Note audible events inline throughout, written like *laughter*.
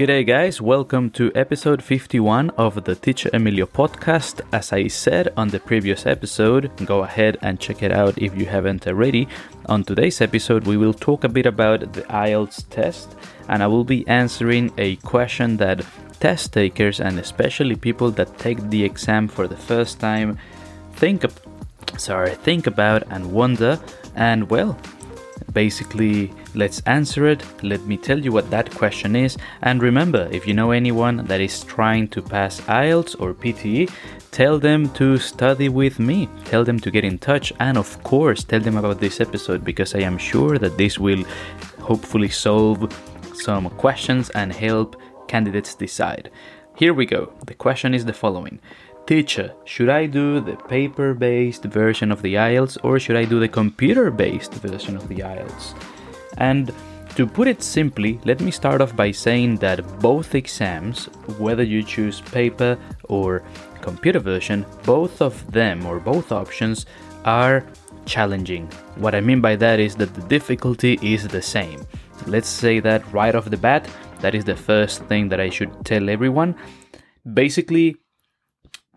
G'day, guys. Welcome to episode 51 of the Teacher Emilio podcast. As I said on the previous episode, go ahead and check it out if you haven't already. On today's episode, we will talk a bit about the IELTS test, and I will be answering a question that test takers and especially people that take the exam for the first time think sorry, think about and wonder and well, basically let's answer it. Let me tell you what that question is. And remember, if you know anyone that is trying to pass IELTS or PTE, tell them to study with me. Tell them to get in touch. And of course, tell them about this episode because I am sure that this will hopefully solve some questions and help candidates decide. Here we go. The question is the following Teacher, should I do the paper based version of the IELTS or should I do the computer based version of the IELTS? And to put it simply, let me start off by saying that both exams, whether you choose paper or computer version, both of them or both options are challenging. What I mean by that is that the difficulty is the same. Let's say that right off the bat, that is the first thing that I should tell everyone. Basically,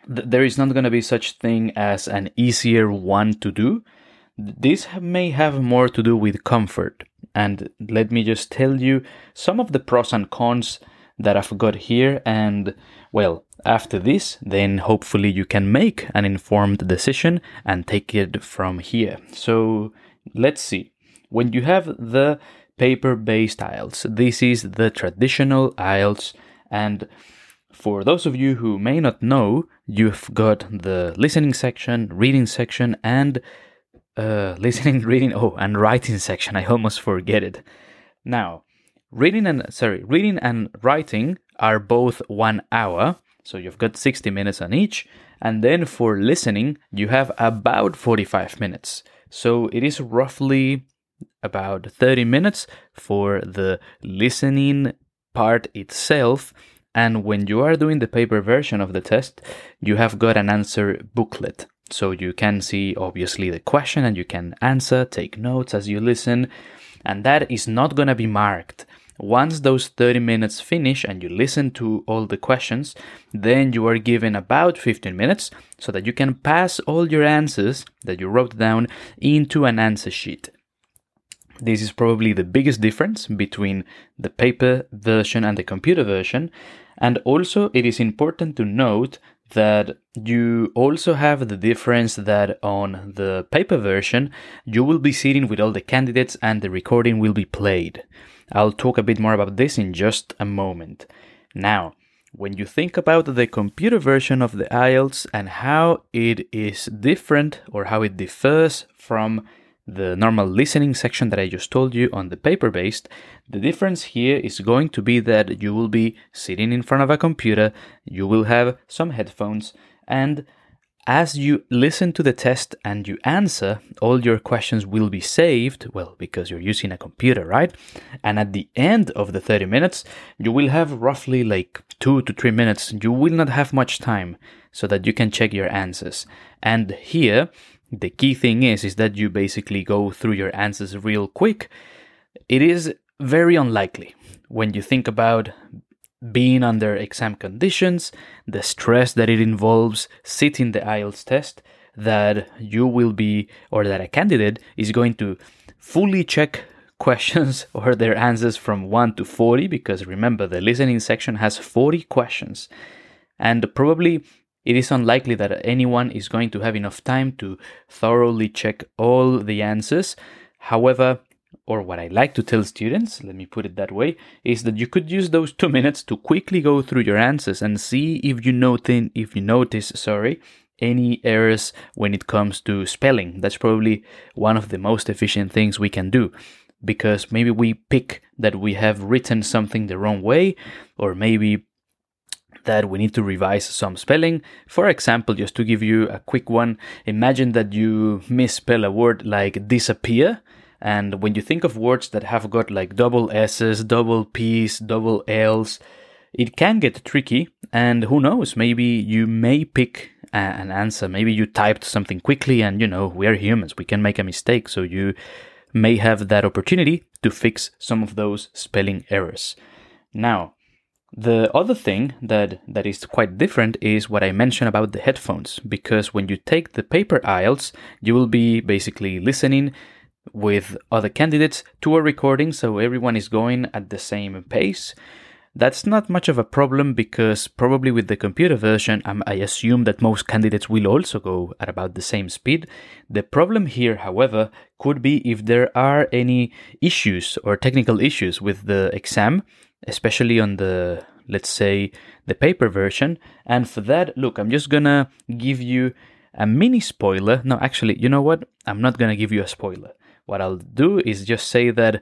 th- there is not going to be such thing as an easier one to do. This may have more to do with comfort. And let me just tell you some of the pros and cons that I've got here. And well, after this, then hopefully you can make an informed decision and take it from here. So let's see. When you have the paper based IELTS, this is the traditional IELTS. And for those of you who may not know, you've got the listening section, reading section, and uh, *laughs* listening, reading, oh, and writing section. I almost forget it. Now, reading and sorry, reading and writing are both one hour, so you've got 60 minutes on each. And then for listening, you have about 45 minutes. So it is roughly about 30 minutes for the listening part itself. And when you are doing the paper version of the test, you have got an answer booklet. So you can see obviously the question and you can answer, take notes as you listen, and that is not going to be marked. Once those 30 minutes finish and you listen to all the questions, then you are given about 15 minutes so that you can pass all your answers that you wrote down into an answer sheet. This is probably the biggest difference between the paper version and the computer version. And also, it is important to note that you also have the difference that on the paper version, you will be sitting with all the candidates and the recording will be played. I'll talk a bit more about this in just a moment. Now, when you think about the computer version of the IELTS and how it is different or how it differs from the normal listening section that I just told you on the paper based, the difference here is going to be that you will be sitting in front of a computer, you will have some headphones, and as you listen to the test and you answer, all your questions will be saved, well, because you're using a computer, right? And at the end of the 30 minutes, you will have roughly like two to three minutes. You will not have much time so that you can check your answers. And here, the key thing is is that you basically go through your answers real quick. It is very unlikely when you think about being under exam conditions, the stress that it involves sitting the IELTS test, that you will be or that a candidate is going to fully check questions *laughs* or their answers from 1 to 40 because remember the listening section has 40 questions and probably it is unlikely that anyone is going to have enough time to thoroughly check all the answers. However, or what I like to tell students, let me put it that way, is that you could use those two minutes to quickly go through your answers and see if you notice, if you notice, sorry, any errors when it comes to spelling. That's probably one of the most efficient things we can do because maybe we pick that we have written something the wrong way, or maybe that we need to revise some spelling. For example, just to give you a quick one, imagine that you misspell a word like disappear. And when you think of words that have got like double S's, double P's, double L's, it can get tricky. And who knows, maybe you may pick an answer. Maybe you typed something quickly and you know, we are humans, we can make a mistake. So you may have that opportunity to fix some of those spelling errors. Now, The other thing that, that is quite different is what I mentioned about the headphones, because when you take the paper IELTS, you will be basically listening with other candidates to a recording, so everyone is going at the same pace. That's not much of a problem because probably with the computer version, um, I assume that most candidates will also go at about the same speed. The problem here, however, could be if there are any issues or technical issues with the exam especially on the let's say the paper version. And for that look i'm just gonna give you a mini spoiler. No actually you know what? I'm not gonna give you a spoiler. What i'll do is just say that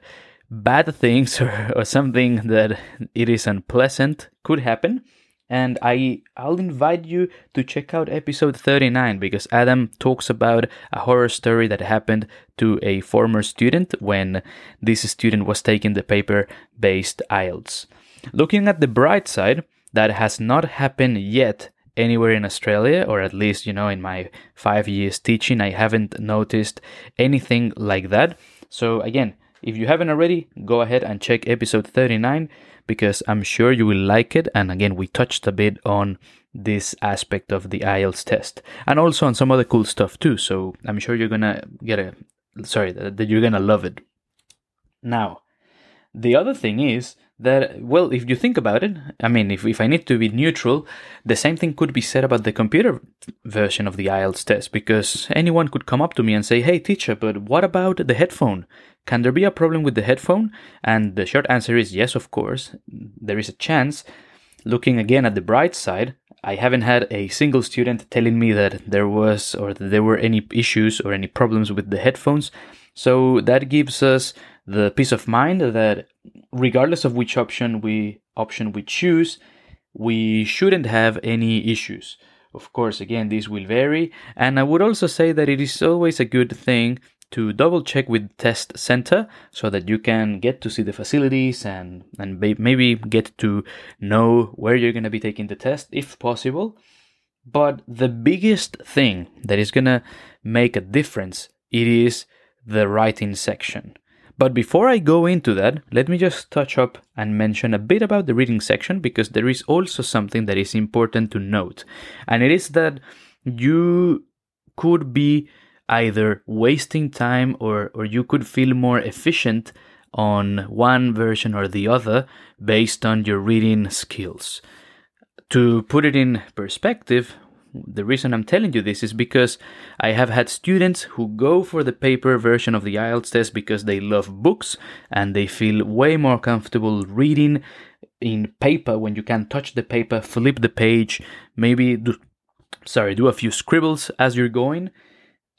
bad things *laughs* or, or something that it is unpleasant could happen and I I'll invite you to check out episode 39 because Adam talks about a horror story that happened to a former student when this student was taking the paper based IELTS. Looking at the bright side, that has not happened yet anywhere in Australia, or at least, you know, in my five years teaching, I haven't noticed anything like that. So, again, if you haven't already, go ahead and check episode 39 because I'm sure you will like it. And again, we touched a bit on this aspect of the IELTS test and also on some other cool stuff too. So I'm sure you're gonna get a sorry that you're gonna love it. Now, the other thing is that well if you think about it i mean if, if i need to be neutral the same thing could be said about the computer version of the ielts test because anyone could come up to me and say hey teacher but what about the headphone? Can there be a problem with the headphone? And the short answer is yes of course. There is a chance. Looking again at the bright side i haven't had a single student telling me that there was or that there were any issues or any problems with the headphones. So that gives us the peace of mind that regardless of which option we option we choose, we shouldn't have any issues. Of course, again, this will vary, and I would also say that it is always a good thing to double check with test center so that you can get to see the facilities and and maybe get to know where you're going to be taking the test if possible. But the biggest thing that is going to make a difference it is the writing section but before I go into that, let me just touch up and mention a bit about the reading section because there is also something that is important to note. And it is that you could be either wasting time or, or you could feel more efficient on one version or the other based on your reading skills. To put it in perspective, the reason I'm telling you this is because I have had students who go for the paper version of the IELTS test because they love books and they feel way more comfortable reading in paper when you can touch the paper, flip the page, maybe do, sorry, do a few scribbles as you're going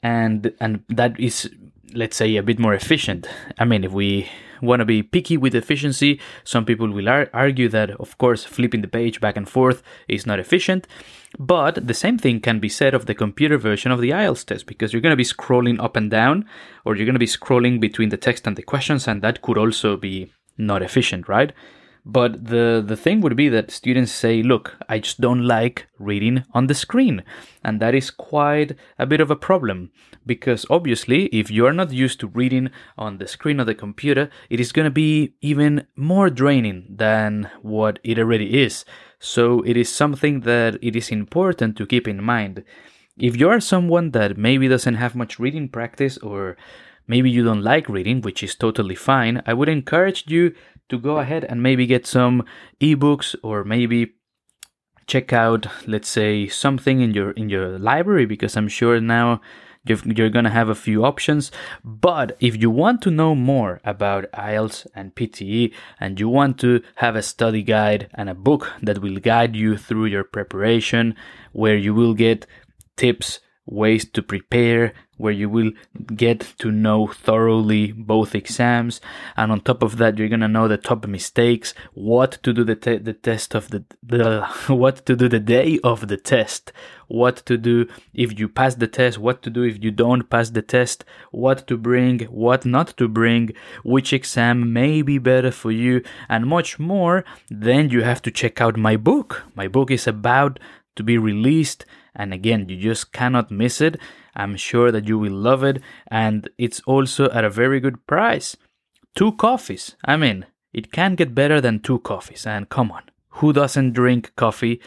and and that is let's say a bit more efficient. I mean, if we want to be picky with efficiency, some people will ar- argue that, of course, flipping the page back and forth is not efficient. But the same thing can be said of the computer version of the IELTS test because you're going to be scrolling up and down, or you're going to be scrolling between the text and the questions, and that could also be not efficient, right? But the, the thing would be that students say, look, I just don't like reading on the screen. And that is quite a bit of a problem because obviously, if you are not used to reading on the screen of the computer, it is going to be even more draining than what it already is. So it is something that it is important to keep in mind. If you are someone that maybe doesn't have much reading practice or maybe you don't like reading, which is totally fine, I would encourage you to go ahead and maybe get some ebooks or maybe check out let's say something in your in your library because I'm sure now you're going to have a few options. But if you want to know more about IELTS and PTE and you want to have a study guide and a book that will guide you through your preparation, where you will get tips ways to prepare, where you will get to know thoroughly both exams, and on top of that, you're gonna know the top mistakes, what to do the te- the test of the, the *laughs* what to do the day of the test, what to do if you pass the test, what to do if you don't pass the test, what to bring, what not to bring, which exam may be better for you, and much more. Then you have to check out my book. My book is about to be released and again you just cannot miss it i'm sure that you will love it and it's also at a very good price two coffees i mean it can't get better than two coffees and come on who doesn't drink coffee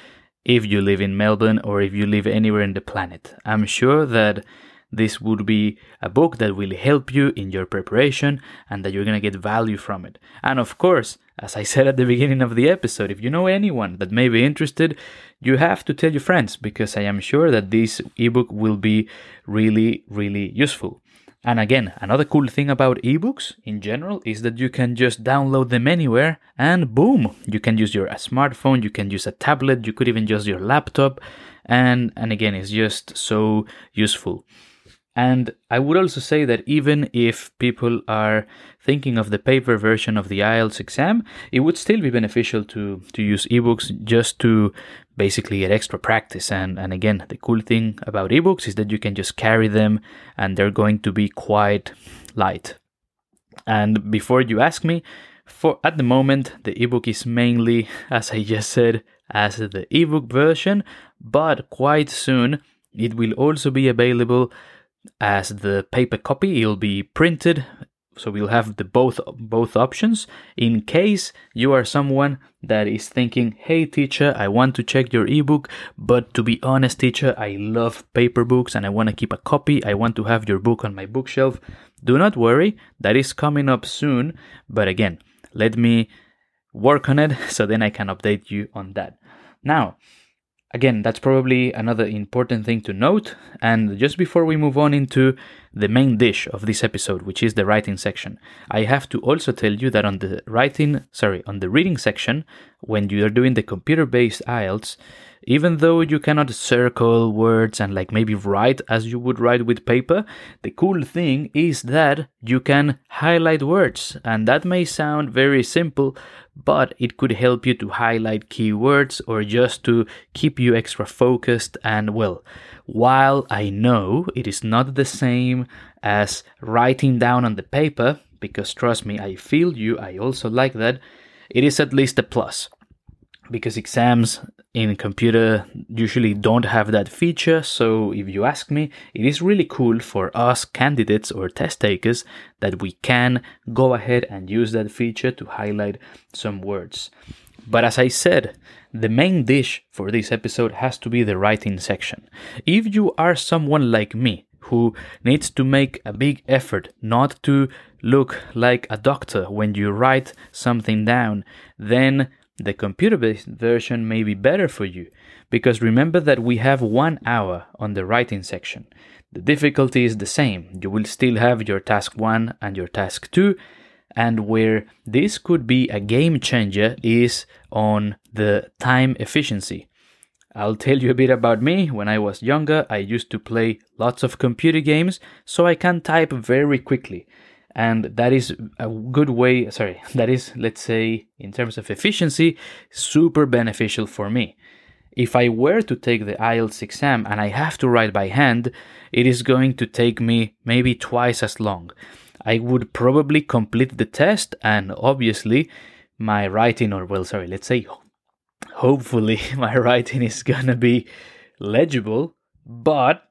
if you live in Melbourne or if you live anywhere in the planet? I'm sure that this would be a book that will help you in your preparation and that you're going to get value from it. And of course, as I *laughs* said at the beginning of the episode, if you know anyone that may be interested, you have to tell your friends because I am sure that this ebook will be really, really useful. And again, another cool thing about ebooks in general is that you can just download them anywhere and boom, you can use your smartphone, you can use a tablet, you could even use your laptop and and again, it's just so useful. And I would also say that even if people are thinking of the paper version of the IELTS exam, it would still be beneficial to, to use ebooks just to basically get extra practice. And, and again, the cool thing about ebooks is that you can just carry them and they're going to be quite light. And before you ask me, for at the moment, the ebook is mainly, *laughs* as I just said, as the ebook version, but quite soon it will also be available as the paper copy it'll be printed so we'll have the both both options. In case you are someone that is thinking hey teacher i want to check your ebook but to be honest teacher i love paper books and i want to keep a copy. I want to have your book on my bookshelf. Do not worry that is coming up soon but again let me work on it *laughs* so then i can update you on that. Now Again, that's probably another important thing to note. And just before we move on into the main dish of this episode, which is the writing section, I have to also tell you that on the writing, sorry, on the reading section, when you are doing the computer based IELTS, even though you cannot circle words and like maybe write as you would write with paper, the cool thing is that you can highlight words. And that may sound very simple, but it could help you to highlight keywords or just to keep you extra focused. And well, while I know it is not the same as writing down on the paper, because trust me, I feel you, I also like that, it is at least a plus because exams in computer usually don't have that feature so if you ask me it is really cool for us candidates or test takers that we can go ahead and use that feature to highlight some words. But as i said the main dish for this episode has to be the writing section. If you are someone like me who needs to make a big effort not to look like a doctor when you write something down then the computer based version may be better for you because remember that we have one hour on the writing section. The difficulty is the same. You will still have your task 1 and your task 2, and where this could be a game changer is on the time efficiency. I'll tell you a bit about me. When I was younger, I used to play lots of computer games, so I can type very quickly and that is a good way sorry *laughs* that is let's say in terms of efficiency super beneficial for me. If i were to take the ielts exam and i have to write by hand it is going to take me maybe twice as long. I would probably complete the test and obviously my writing or well sorry let's say hopefully *laughs* my writing is gonna be legible but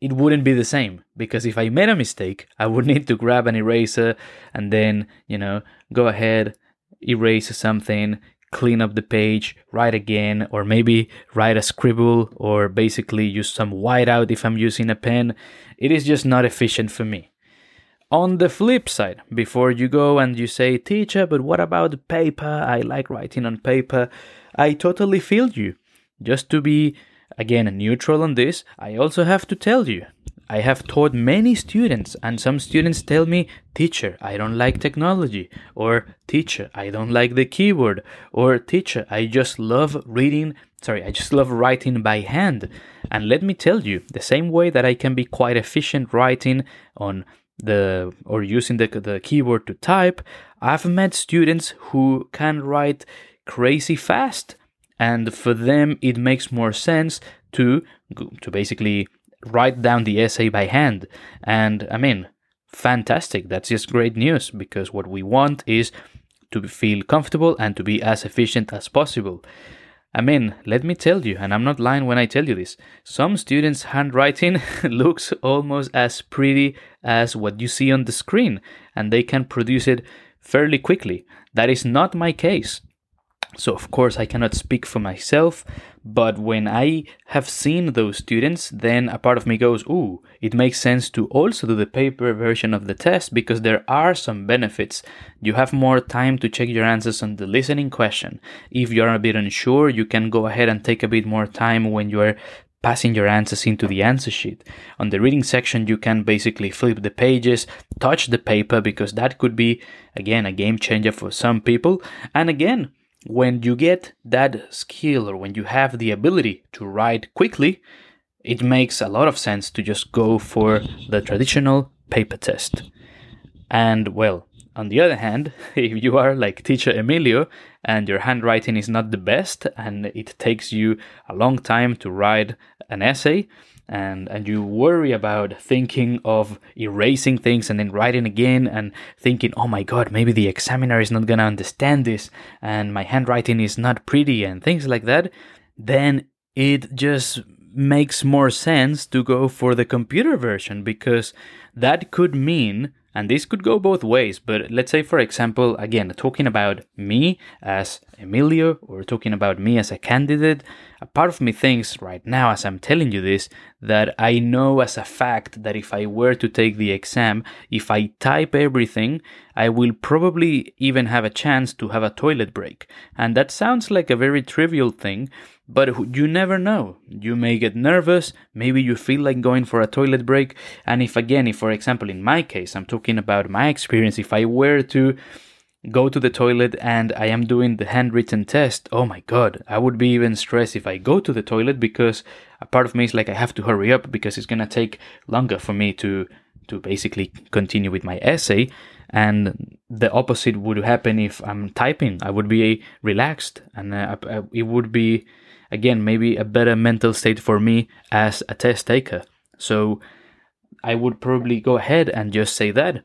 it wouldn't be the same because if I made a mistake, I would need to grab an eraser and then, you know, go ahead, erase something, clean up the page, write again, or maybe write a scribble or basically use some whiteout if I'm using a pen. It is just not efficient for me. On the flip side, before you go and you say, teacher, but what about paper? I like writing on paper. I totally feel you. Just to be Again, neutral on this, I also have to tell you. I have taught many students, and some students tell me, Teacher, I don't like technology, or Teacher, I don't like the keyboard, or Teacher, I just love reading, sorry, I just love writing by hand. And let me tell you, the same way that I can be quite efficient writing on the or using the, the keyboard to type, I've met students who can write crazy fast and for them it makes more sense to to basically write down the essay by hand and i mean fantastic that's just great news because what we want is to feel comfortable and to be as efficient as possible I mean, let me tell you, and I'm not lying when I tell you this, some students' handwriting *laughs* looks almost as pretty as what you see on the screen, and they can produce it fairly quickly. That is not my case. So, of course, I cannot speak for myself, but when I have seen those students, then a part of me goes, Ooh, it makes sense to also do the paper version of the test because there are some benefits. You have more time to check your answers on the listening question. If you're a bit unsure, you can go ahead and take a bit more time when you're passing your answers into the answer sheet. On the reading section, you can basically flip the pages, touch the paper, because that could be, again, a game changer for some people. And again, when you get that skill or when you have the ability to write quickly, it makes a lot of sense to just go for the traditional paper test. And well, on the other hand, *laughs* if you are like teacher Emilio and your handwriting is not the best and it takes you a long time to write an essay, and and you worry about thinking of erasing things and then writing again and thinking oh my god maybe the examiner is not to understand this and my handwriting is not pretty and things like that then it just makes more sense to go for the computer version because that could mean and this could go both ways, but let's say, for example, again, talking about me as Emilio or talking about me as a candidate, a part of me thinks right now, as I'm telling you this, that I know as a fact that if I were to take the exam, if I type everything, I will probably even have a chance to have a toilet break. And that sounds like a very trivial thing, but you never know. You may get nervous, maybe you feel like going for a toilet break, and if again, if for example in my case, I'm talking about my experience, if I were to go to the toilet and I am doing the handwritten test, oh my god, I would be even stressed if I go to the toilet because a part of me is like I have to hurry up because it's gonna take longer for me to to basically continue with my essay. And the opposite would happen if i'm typing. I would be relaxed and uh, it would be again, maybe a better mental state for me as a test taker. So I would probably go ahead and just say that.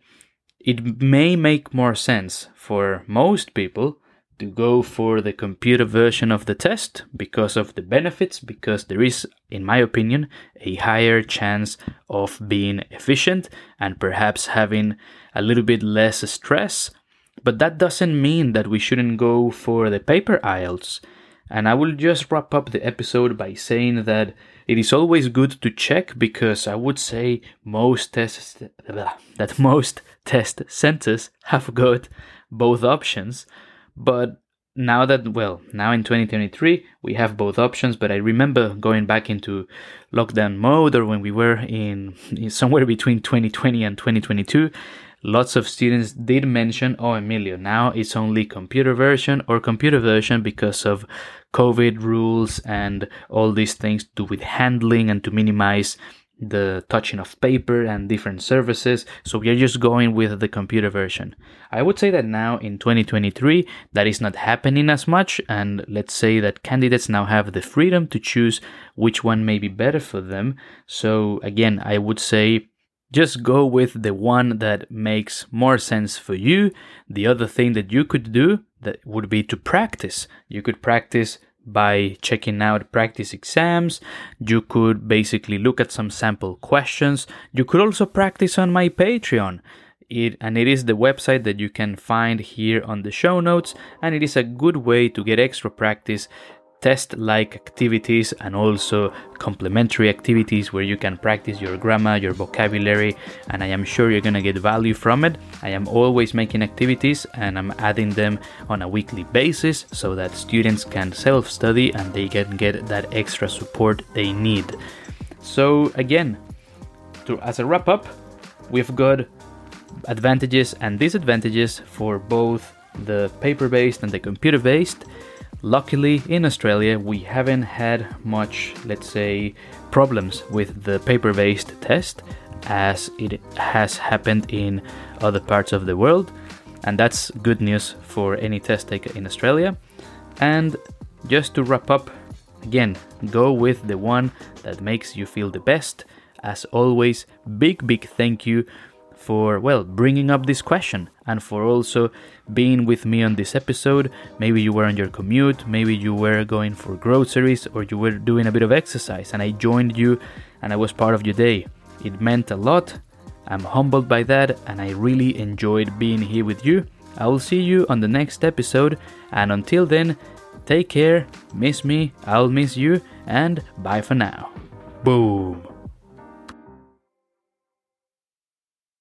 It may make more sense for most people to go for the computer version of the test because of the benefits, because there is, in my opinion, a higher chance of being efficient and perhaps having a little bit less stress. But that doesn't mean that we shouldn't go for the paper IELTS and I will just wrap up the episode by saying that it is always good to check because I would say most tests that most test centers have got both options. But now that well, now in 2023 we have both options, but I remember going back into lockdown mode or when we were in, in somewhere between 2020 and 2022 lots of students did mention, oh, Emilio, now it's only computer version or computer version because of COVID rules and all these things to do with handling and to minimize the touching of paper and different services. So we are just going with the computer version. I would say that now in 2023, that is not happening as much. And let's say that candidates now have the freedom to choose which one may be better for them. So again, I would say just go with the one that makes more sense for you. The other thing that you could do that would be to practice. You could practice by checking out practice exams. You could basically look at some sample questions. You could also practice on my Patreon. It, and it is the website that you can find here on the show notes and it is a good way to get extra practice test like activities and also complementary activities where you can practice your grammar, your vocabulary, and I am sure you're to get value from it. I am always making activities and I'm adding them on a weekly basis so that students can self study and they can get that extra support they need. So, again, to, as a wrap up, we've got advantages and disadvantages for both the paper based and the computer based. Luckily, in Australia, we haven't had much, let's say, problems with the paper based test as it has happened in other parts of the world, and that's good news for any test taker in Australia. And just to wrap up, again, go with the one that makes you feel the best. As always, big, big thank you for, well, bringing up this question and for also being with me on this episode. Maybe you were on your commute, maybe you were going for groceries, or you were doing a bit of exercise and I joined you and I was part of your day. It meant a lot. I'm humbled by that and I really enjoyed being here with you. I will see you on the next episode, and until then, Take care, miss me, I'll miss you, and bye for now. Boom.